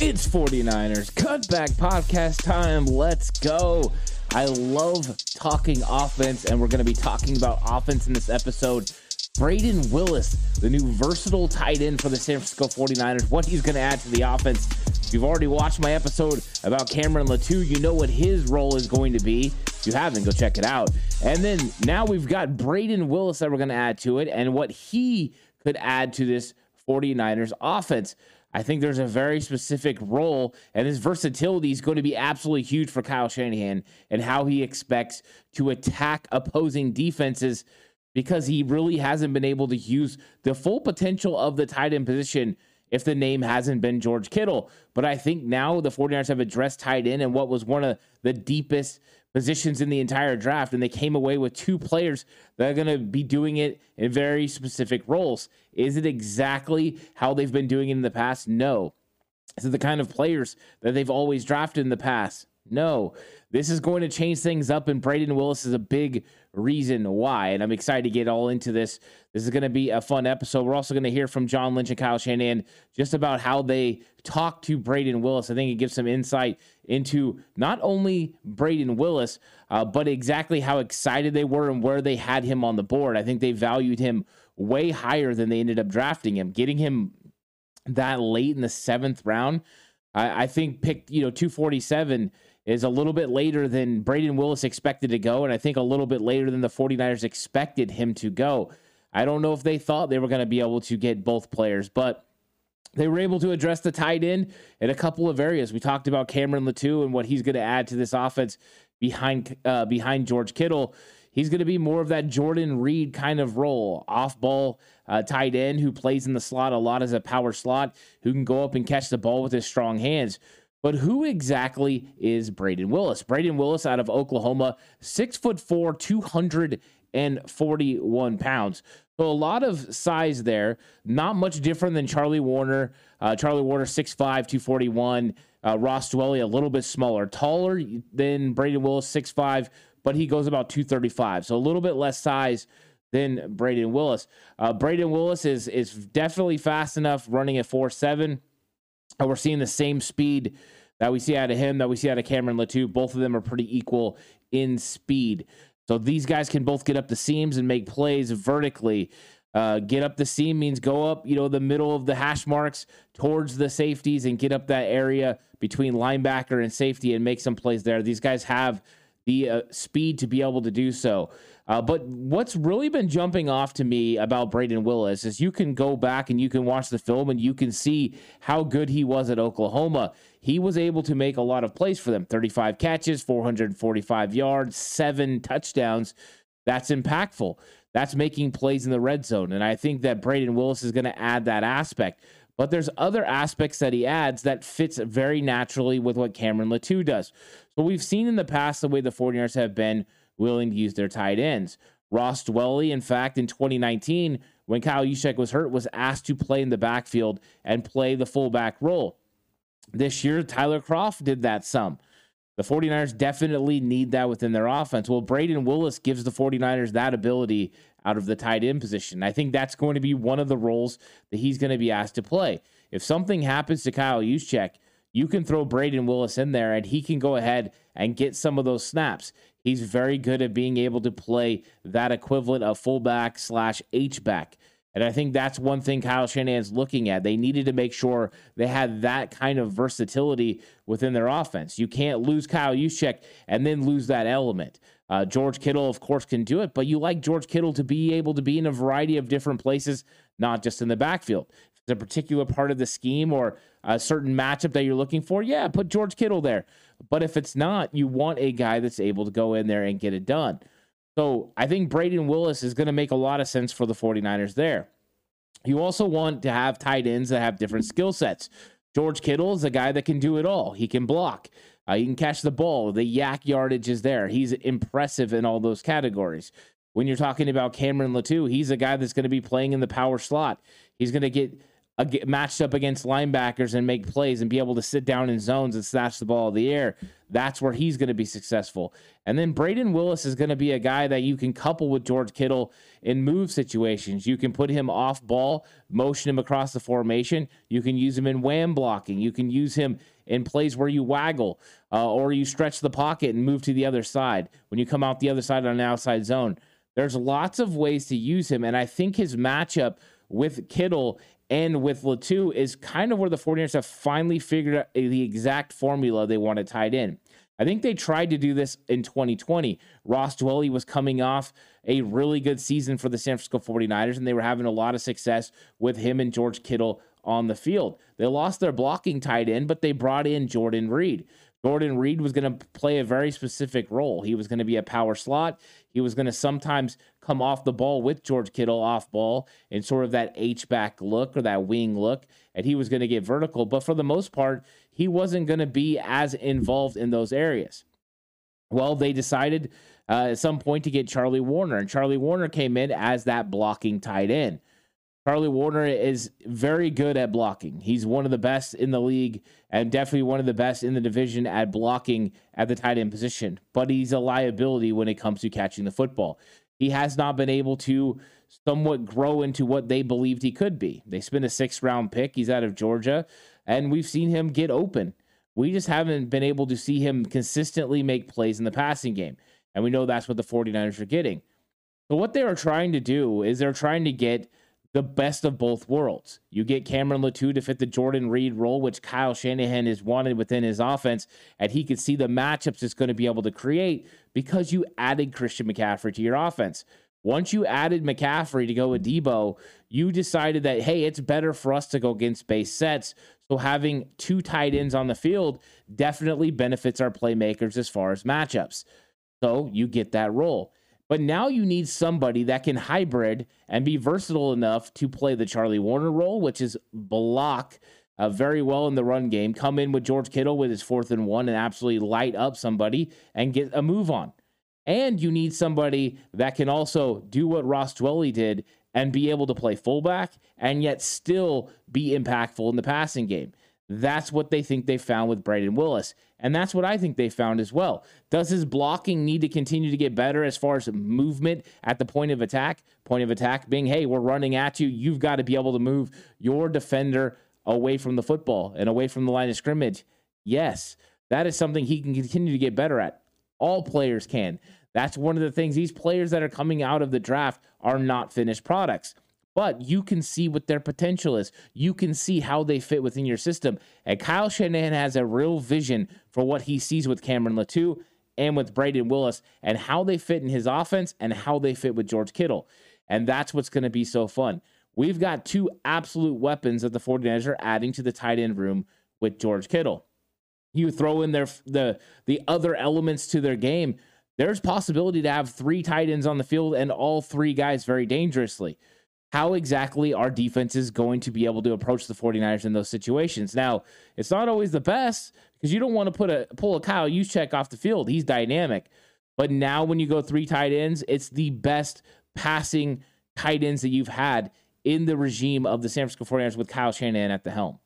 It's 49ers Cutback Podcast time. Let's go. I love talking offense, and we're going to be talking about offense in this episode. Brayden Willis, the new versatile tight end for the San Francisco 49ers, what he's going to add to the offense. If you've already watched my episode about Cameron Latu, you know what his role is going to be. If you haven't, go check it out. And then now we've got Brayden Willis that we're going to add to it and what he could add to this 49ers offense. I think there's a very specific role, and his versatility is going to be absolutely huge for Kyle Shanahan and how he expects to attack opposing defenses because he really hasn't been able to use the full potential of the tight end position if the name hasn't been George Kittle. But I think now the 49ers have addressed tight end and what was one of the deepest positions in the entire draft, and they came away with two players that are going to be doing it in very specific roles. Is it exactly how they've been doing it in the past? No. Is it the kind of players that they've always drafted in the past? No. This is going to change things up, and Brayden Willis is a big reason why. And I'm excited to get all into this. This is going to be a fun episode. We're also going to hear from John Lynch and Kyle Shanahan just about how they talk to Brayden Willis. I think it gives some insight into not only Brayden Willis, uh, but exactly how excited they were and where they had him on the board. I think they valued him way higher than they ended up drafting him, getting him that late in the seventh round. I, I think picked, you know, 247 is a little bit later than Brayden Willis expected to go, and I think a little bit later than the 49ers expected him to go. I don't know if they thought they were going to be able to get both players, but they were able to address the tight end in a couple of areas. We talked about Cameron Latu and what he's going to add to this offense behind uh, behind George Kittle. He's going to be more of that Jordan Reed kind of role, off ball uh, tight end who plays in the slot a lot as a power slot, who can go up and catch the ball with his strong hands. But who exactly is Brayden Willis? Brayden Willis out of Oklahoma, six foot four, 241 pounds. So a lot of size there, not much different than Charlie Woerner. Uh, Charlie Woerner, 6'5, 241. Uh, Ross Dwelley, a little bit smaller, taller than Brayden Willis, 6'5, but he goes about 235. So a little bit less size than Brayden Willis. Uh, Brayden Willis is is definitely fast enough running at 4'7 we're seeing the same speed that we see out of him that we see out of Cameron Latu. Both of them are pretty equal in speed. So these guys can both get up the seams and make plays vertically. Uh, get up the seam means go up, you know, the middle of the hash marks towards the safeties and get up that area between linebacker and safety and make some plays there. These guys have the uh, speed to be able to do so. Uh, but what's really been jumping off to me about Brayden Willis is you can go back and you can watch the film and you can see how good he was at Oklahoma. He was able to make a lot of plays for them 35 catches, 445 yards, seven touchdowns. That's impactful. That's making plays in the red zone. And I think that Brayden Willis is going to add that aspect. But there's other aspects that he adds that fits very naturally with what Cameron Latu does. So we've seen in the past the way the 49ers have been willing to use their tight ends. Ross Dwelley, in fact, in 2019, when Kyle Juszczyk was hurt, was asked to play in the backfield and play the fullback role. This year, Tyler Kroft did that some. The 49ers definitely need that within their offense. Well, Brayden Willis gives the 49ers that ability out of the tight end position. I think that's going to be one of the roles that he's going to be asked to play. If something happens to Kyle Juszczyk, you can throw Brayden Willis in there and he can go ahead and get some of those snaps. He's very good at being able to play that equivalent of fullback slash H back. And I think that's one thing Kyle Shanahan's looking at. They needed to make sure they had that kind of versatility within their offense. You can't lose Kyle Juszczyk and then lose that element. Uh, George Kittle, of course, can do it, but you like George Kittle to be able to be in a variety of different places, not just in the backfield. If it's a particular part of the scheme or a certain matchup that you're looking for, yeah, put George Kittle there. But if it's not, you want a guy that's able to go in there and get it done. So I think Brayden Willis is going to make a lot of sense for the 49ers there. You also want to have tight ends that have different skill sets. George Kittle is a guy that can do it all. He can block. Uh, he can catch the ball. The YAC yardage is there. He's impressive in all those categories. When you're talking about Cameron Latu, he's a guy that's going to be playing in the power slot. He's going to get matched up against linebackers and make plays and be able to sit down in zones and snatch the ball in the air. That's where he's going to be successful. And then Brayden Willis is going to be a guy that you can couple with George Kittle in move situations. You can put him off ball, motion him across the formation. You can use him in wham blocking. You can use him in plays where you waggle uh, or you stretch the pocket and move to the other side when you come out the other side on an outside zone. There's lots of ways to use him. And I think his matchup with Kittle and with Latu is kind of where the 49ers have finally figured out the exact formula they want to tied in. I think they tried to do this in 2020. Ross Dwelley was coming off a really good season for the San Francisco 49ers, and they were having a lot of success with him and George Kittle on the field. They lost their blocking tight end, but they brought in Jordan Reed. Jordan Reed was going to play a very specific role. He was going to be a power slot. He was going to sometimes come off the ball with George Kittle off ball in sort of that H back look or that wing look, and he was going to get vertical. But for the most part, he wasn't going to be as involved in those areas. Well, they decided uh, at some point to get Charlie Woerner, and Charlie Woerner came in as that blocking tight end. Charlie Woerner is very good at blocking. He's one of the best in the league and definitely one of the best in the division at blocking at the tight end position. But he's a liability when it comes to catching the football. He has not been able to somewhat grow into what they believed he could be. They spent a sixth round pick. He's out of Georgia, and we've seen him get open. We just haven't been able to see him consistently make plays in the passing game. And we know that's what the 49ers are getting. So, what they are trying to do is they're trying to get the best of both worlds. You get Cameron Latu to fit the Jordan Reed role, which Kyle Shanahan has wanted within his offense, and he could see the matchups it's going to be able to create because you added Christian McCaffrey to your offense. Once you added McCaffrey to go with Deebo, you decided that, hey, it's better for us to go against base sets. So having two tight ends on the field definitely benefits our playmakers as far as matchups. So you get that role. But now you need somebody that can hybrid and be versatile enough to play the Charlie Woerner role, which is block uh, very well in the run game. Come in with George Kittle with his fourth and one and absolutely light up somebody and get a move on. And you need somebody that can also do what Ross Dwelley did and be able to play fullback and yet still be impactful in the passing game. That's what they think they found with Brayden Willis. And that's what I think they found as well. Does his blocking need to continue to get better as far as movement at the point of attack? Point of attack being, hey, we're running at you. You've got to be able to move your defender away from the football and away from the line of scrimmage. Yes, that is something he can continue to get better at. All players can. That's one of the things. These players that are coming out of the draft are not finished products but you can see what their potential is. You can see how they fit within your system. And Kyle Shanahan has a real vision for what he sees with Cameron Latu and with Brayden Willis and how they fit in his offense and how they fit with George Kittle. And that's what's going to be so fun. We've got two absolute weapons that the 49ers are adding to the tight end room with George Kittle. You throw in their the the other elements to their game, there's possibility to have three tight ends on the field and all three guys very dangerously how exactly our defense is going to be able to approach the 49ers in those situations. Now, it's not always the best because you don't want to put a pull a Kyle Juszczyk off the field. He's dynamic. But now when you go three tight ends, it's the best passing tight ends that you've had in the regime of the San Francisco 49ers with Kyle Shanahan at the helm.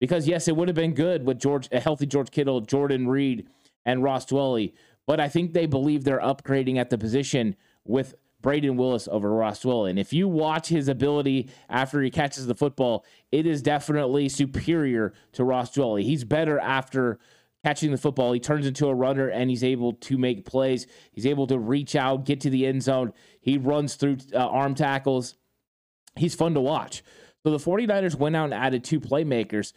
Because yes, it would have been good with George a healthy George Kittle, Jordan Reed, and Ross Dwelley. But I think they believe they're upgrading at the position with Brayden Willis over Ross Dwelley. And if you watch his ability after he catches the football, it is definitely superior to Ross Dwelley. He's better after catching the football. He turns into a runner and he's able to make plays. He's able to reach out, get to the end zone. He runs through uh, arm tackles. He's fun to watch. So the 49ers went out and added two playmakers,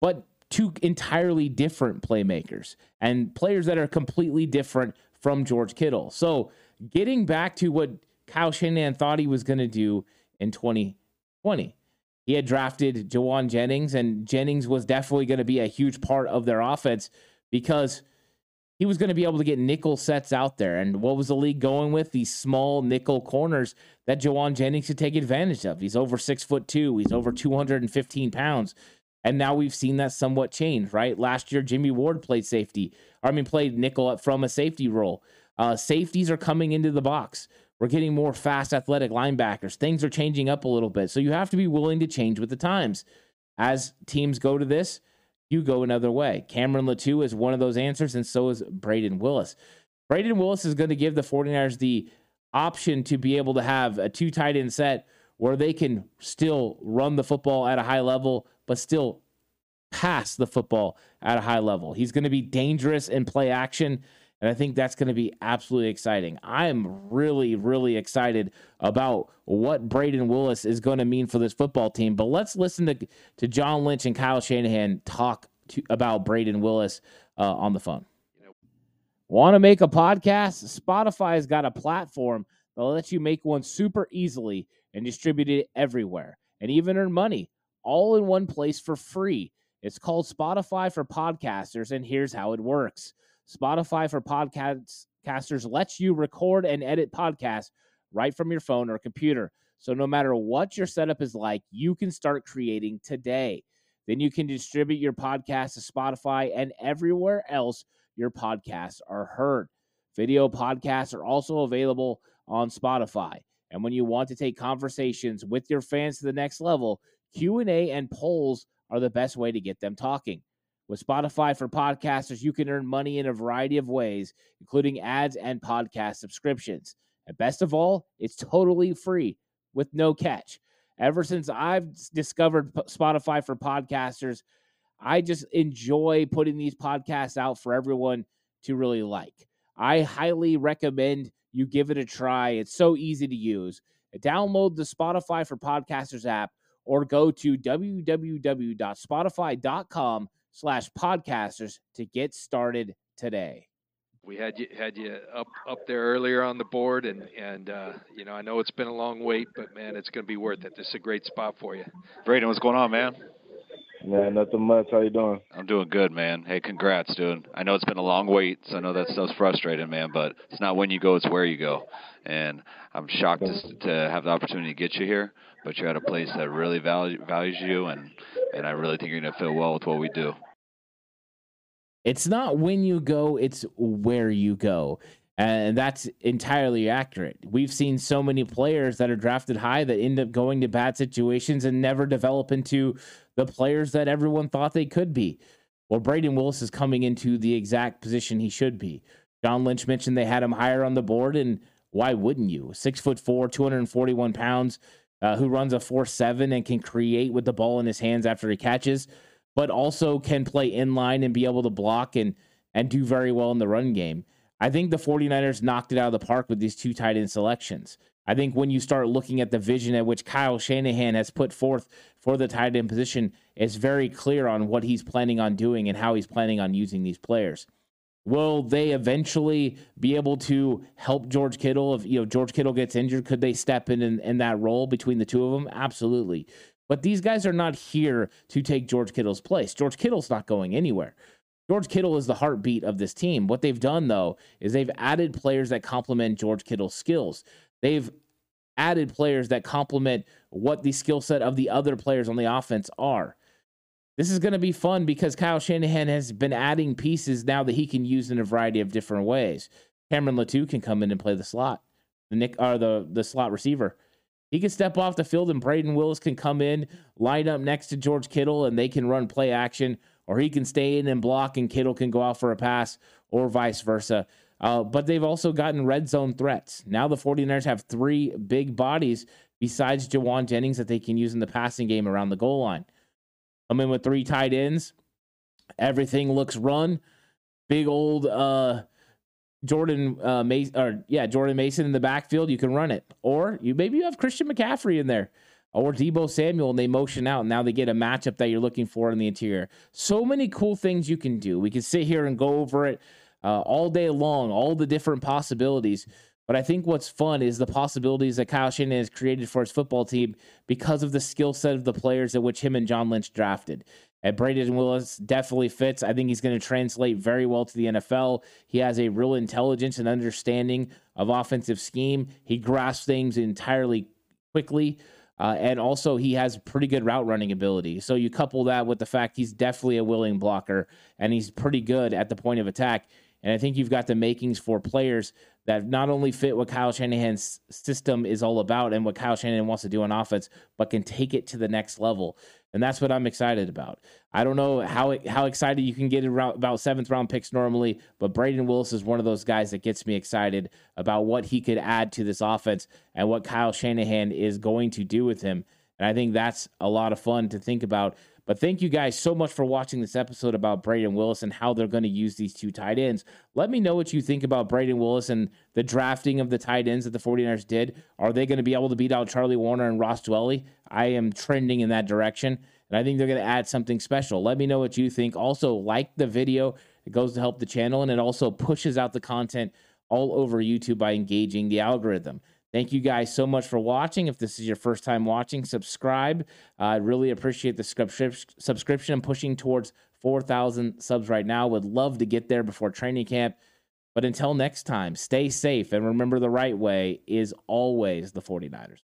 but two entirely different playmakers and players that are completely different from George Kittle. So getting back to what Kyle Shanahan thought he was going to do in 2020. He had drafted Jauan Jennings, and Jennings was definitely going to be a huge part of their offense because he was going to be able to get nickel sets out there. And what was the league going with? These small nickel corners that Jauan Jennings could take advantage of. He's over six foot two, he's over 215 pounds. And now we've seen that somewhat change, right? Last year, Jimmy Ward played safety. I mean, played nickel from a safety role. Uh, safeties are coming into the box. We're getting more fast, athletic linebackers. Things are changing up a little bit. So you have to be willing to change with the times. As teams go to this, you go another way. Cameron Latu is one of those answers, and so is Brayden Willis. Brayden Willis is going to give the 49ers the option to be able to have a two tight end set where they can still run the football at a high level, but still pass the football at a high level. He's going to be dangerous in play action. And I think that's going to be absolutely exciting. I am really, really excited about what Brayden Willis is going to mean for this football team. But let's listen to, to John Lynch and Kyle Shanahan talk to, about Brayden Willis uh, on the phone. Want to make a podcast? Spotify has got a platform that lets you make one super easily and distribute it everywhere and even earn money all in one place for free. It's called Spotify for Podcasters, and here's how it works Spotify for Podcasters lets you record and edit podcasts right from your phone or computer. So no matter what your setup is like, you can start creating today. Then you can distribute your podcast to Spotify and everywhere else your podcasts are heard. Video podcasts are also available on Spotify. And when you want to take conversations with your fans to the next level, Q&A and polls are the best way to get them talking. With Spotify for podcasters, you can earn money in a variety of ways, including ads and podcast subscriptions. And best of all, it's totally free with no catch. Ever since I've discovered Spotify for podcasters, I just enjoy putting these podcasts out for everyone to really like. I highly recommend you give it a try. It's so easy to use. Download the Spotify for Podcasters app or go to www.spotify.com slash podcasters to get started today. We had you had you up up there earlier on the board, and and uh, you know I know it's been a long wait, but man, it's going to be worth it. This is a great spot for you. Brayden, what's going on, man? Man, nothing much. How you doing? I'm doing good, man. Hey, congrats, dude. I know it's been a long wait, so I know that stuff's frustrating, man. But it's not when you go; it's where you go. And I'm shocked to, to have the opportunity to get you here. But you're at a place that really value, values you, and and I really think you're gonna fit well with what we do. It's not when you go; it's where you go. And that's entirely accurate. We've seen so many players that are drafted high that end up going to bad situations and never develop into the players that everyone thought they could be. Well, Brayden Willis is coming into the exact position he should be. John Lynch mentioned they had him higher on the board, and why wouldn't you? Six foot four, 241 pounds, uh, who runs a four seven and can create with the ball in his hands after he catches, but also can play in line and be able to block and and do very well in the run game. I think the 49ers knocked it out of the park with these two tight end selections. I think when you start looking at the vision at which Kyle Shanahan has put forth for the tight end position, it's very clear on what he's planning on doing and how he's planning on using these players. Will they eventually be able to help George Kittle if you know George Kittle gets injured? Could they step in, in in that role between the two of them? Absolutely. But these guys are not here to take George Kittle's place. George Kittle's not going anywhere. George Kittle is the heartbeat of this team. What they've done though is they've added players that complement George Kittle's skills. They've added players that complement what the skill set of the other players on the offense are. This is going to be fun because Kyle Shanahan has been adding pieces now that he can use in a variety of different ways. Cameron Latu can come in and play the slot, the Nick or the the slot receiver. He can step off the field and Brayden Willis can come in, line up next to George Kittle, and they can run play action, or he can stay in and block and Kittle can go out for a pass, or vice versa. Uh, but they've also gotten red zone threats. Now the 49ers have three big bodies besides Jauan Jennings that they can use in the passing game around the goal line. I'm in with three tight ends. Everything looks run. Big old uh, Jordan uh, Mason, or yeah, Jordan Mason in the backfield. You can run it, or you maybe you have Christian McCaffrey in there, or Deebo Samuel, and they motion out. And now they get a matchup that you're looking for in the interior. So many cool things you can do. We can sit here and go over it uh, all day long, all the different possibilities. But I think what's fun is the possibilities that Kyle Shanahan has created for his football team because of the skill set of the players at which him and John Lynch drafted. And Brayden Willis definitely fits. I think he's going to translate very well to the NFL. He has a real intelligence and understanding of offensive scheme. He grasps things entirely quickly. Uh, and also, he has pretty good route running ability. So you couple that with the fact he's definitely a willing blocker and he's pretty good at the point of attack. And I think you've got the makings for players that not only fit what Kyle Shanahan's system is all about and what Kyle Shanahan wants to do on offense, but can take it to the next level. And that's what I'm excited about. I don't know how how excited you can get about seventh round picks normally, but Brayden Willis is one of those guys that gets me excited about what he could add to this offense and what Kyle Shanahan is going to do with him. And I think that's a lot of fun to think about but thank you guys so much for watching this episode about Brayden Willis and how they're going to use these two tight ends. Let me know what you think about Brayden Willis and the drafting of the tight ends that the 49ers did. Are they going to be able to beat out Charlie Woerner and Ross Dwelley? I am trending in that direction, and I think they're going to add something special. Let me know what you think. Also, like the video, it goes to help the channel, and it also pushes out the content all over YouTube by engaging the algorithm. Thank you guys so much for watching. If this is your first time watching, subscribe. Uh, I really appreciate the subscription. I'm pushing towards 4,000 subs right now. Would love to get there before training camp. But until next time, stay safe and remember the right way is always the 49ers.